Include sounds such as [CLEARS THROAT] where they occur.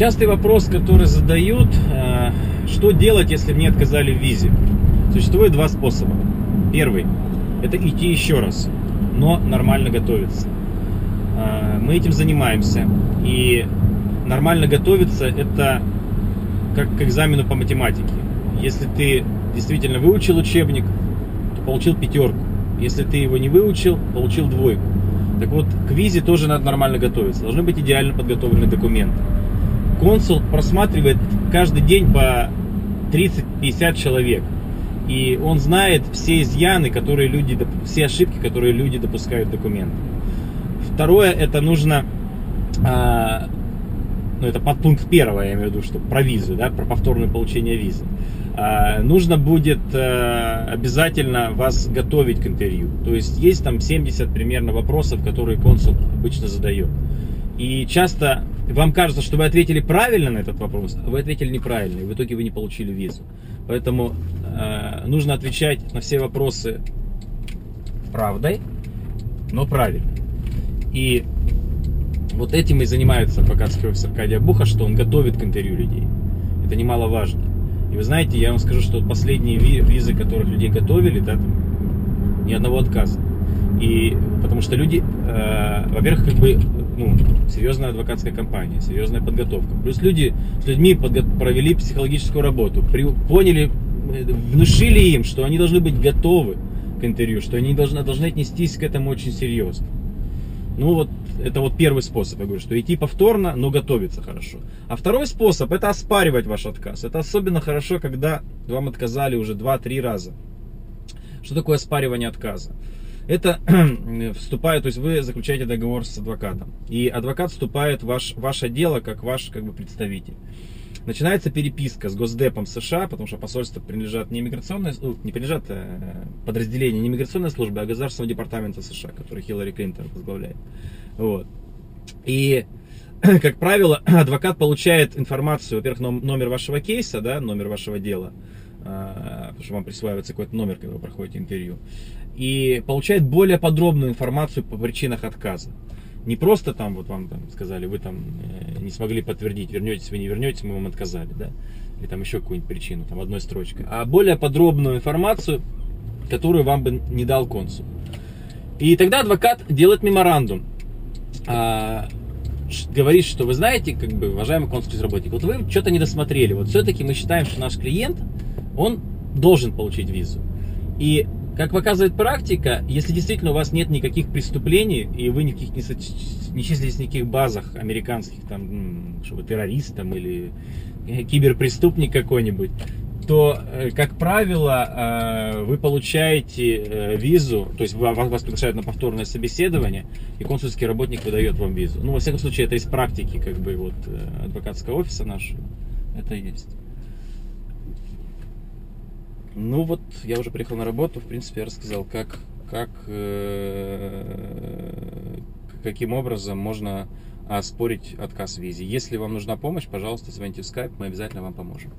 Частый вопрос, который задают, э, что делать, если мне отказали в визе? Существует два способа. Первый – это идти еще раз, но нормально готовиться. Э, мы этим занимаемся. И нормально готовиться – это как к экзамену по математике. Если ты действительно выучил учебник, то получил пятерку. Если ты его не выучил, получил двойку. Так вот, к визе тоже надо нормально готовиться. Должны быть идеально подготовлены документы. Консул просматривает каждый день по 30-50 человек. И он знает все изъяны, которые люди, все ошибки, которые люди допускают в документах. Второе, это нужно, а, ну это подпункт первого, я имею в виду, что про визу, да, про повторное получение визы. А, нужно будет а, обязательно вас готовить к интервью. То есть есть там 70 примерно вопросов, которые консул обычно задает. И часто вам кажется, что вы ответили правильно на этот вопрос, а вы ответили неправильно, и в итоге вы не получили визу. Поэтому э, нужно отвечать на все вопросы правдой, но правильно. И вот этим и занимается адвокатский офис Аркадия Буха, что он готовит к интервью людей. Это немаловажно. И вы знаете, я вам скажу, что последние визы, которых людей готовили, да, ни одного отказа. И потому что люди, э, во-первых, как бы, ну, серьезная адвокатская компания, серьезная подготовка. Плюс люди с людьми подго- провели психологическую работу, при, поняли, внушили им, что они должны быть готовы к интервью, что они должны, должны отнестись к этому очень серьезно. Ну вот, это вот первый способ, я говорю, что идти повторно, но готовиться хорошо. А второй способ, это оспаривать ваш отказ. Это особенно хорошо, когда вам отказали уже 2-3 раза. Что такое оспаривание отказа? Это [CLEARS THROAT] вступает, то есть вы заключаете договор с адвокатом. И адвокат вступает в ваш, ваше дело как ваш как бы, представитель. Начинается переписка с Госдепом США, потому что посольство принадлежат не иммиграционной, ну, не принадлежат а подразделение не иммиграционной службы, а Государственного департамента США, который Хиллари Клинтон возглавляет. Вот. И, [CLEARS THROAT] как правило, [CLEARS THROAT] адвокат получает информацию, во-первых, номер вашего кейса, да, номер вашего дела, потому что вам присваивается какой-то номер, когда вы проходите интервью, и получает более подробную информацию по причинах отказа. Не просто там вот вам там сказали, вы там э, не смогли подтвердить, вернетесь вы не вернетесь, мы вам отказали, да, или там еще какую-нибудь причину, там одной строчкой, а более подробную информацию, которую вам бы не дал консул. И тогда адвокат делает меморандум, а, говорит, что вы знаете, как бы, уважаемый консульский работник, вот вы что-то не досмотрели, вот все-таки мы считаем, что наш клиент, он должен получить визу. И как показывает практика, если действительно у вас нет никаких преступлений, и вы никаких не, не числитесь в никаких базах американских, там, что вы террорист там, или киберпреступник какой-нибудь, то, э, как правило, э, вы получаете э, визу, то есть вас приглашают на повторное собеседование, и консульский работник выдает вам визу. Ну, во всяком случае, это из практики, как бы, вот, адвокатского офиса нашего, это есть. Ну вот, я уже приехал на работу, в принципе, я рассказал, как, как, э, каким образом можно оспорить отказ в визе. Если вам нужна помощь, пожалуйста, звоните в скайп, мы обязательно вам поможем.